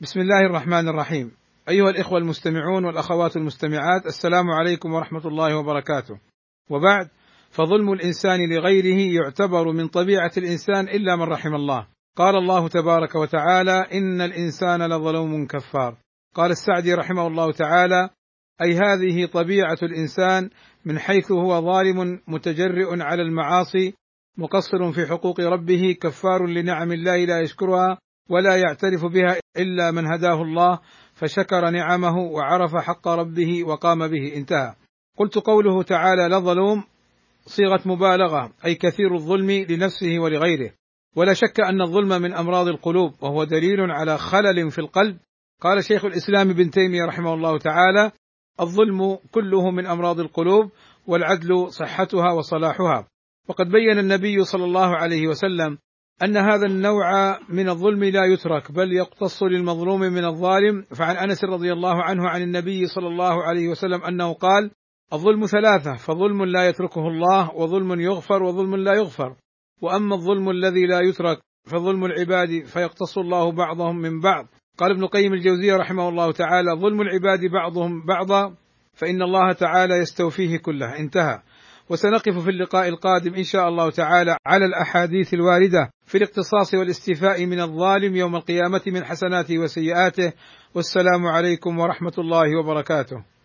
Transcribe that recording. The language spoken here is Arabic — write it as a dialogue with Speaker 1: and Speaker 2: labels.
Speaker 1: بسم الله الرحمن الرحيم. أيها الإخوة المستمعون والأخوات المستمعات السلام عليكم ورحمة الله وبركاته. وبعد فظلم الإنسان لغيره يعتبر من طبيعة الإنسان إلا من رحم الله. قال الله تبارك وتعالى إن الإنسان لظلوم كفار. قال السعدي رحمه الله تعالى أي هذه طبيعة الإنسان من حيث هو ظالم متجرئ على المعاصي مقصر في حقوق ربه كفار لنعم الله لا يشكرها ولا يعترف بها إلا من هداه الله فشكر نعمه وعرف حق ربه وقام به انتهى. قلت قوله تعالى لظلوم صيغة مبالغة أي كثير الظلم لنفسه ولغيره. ولا شك أن الظلم من أمراض القلوب وهو دليل على خلل في القلب. قال شيخ الإسلام ابن تيمية رحمه الله تعالى الظلم كله من أمراض القلوب والعدل صحتها وصلاحها. وقد بين النبي صلى الله عليه وسلم أن هذا النوع من الظلم لا يترك بل يقتص للمظلوم من الظالم. فعن أنس رضي الله عنه عن النبي صلى الله عليه وسلم أنه قال: الظلم ثلاثة فظلم لا يتركه الله وظلم يغفر وظلم لا يغفر. وأما الظلم الذي لا يترك فظلم العباد فيقتص الله بعضهم من بعض. قال ابن قيم الجوزية رحمه الله تعالى ظلم العباد بعضهم بعضا فإن الله تعالى يستوفيه كله. انتهى. وسنقف في اللقاء القادم إن شاء الله تعالى على الأحاديث الواردة في الاقتصاص والاستيفاء من الظالم يوم القيامة من حسناته وسيئاته. والسلام عليكم ورحمة الله وبركاته.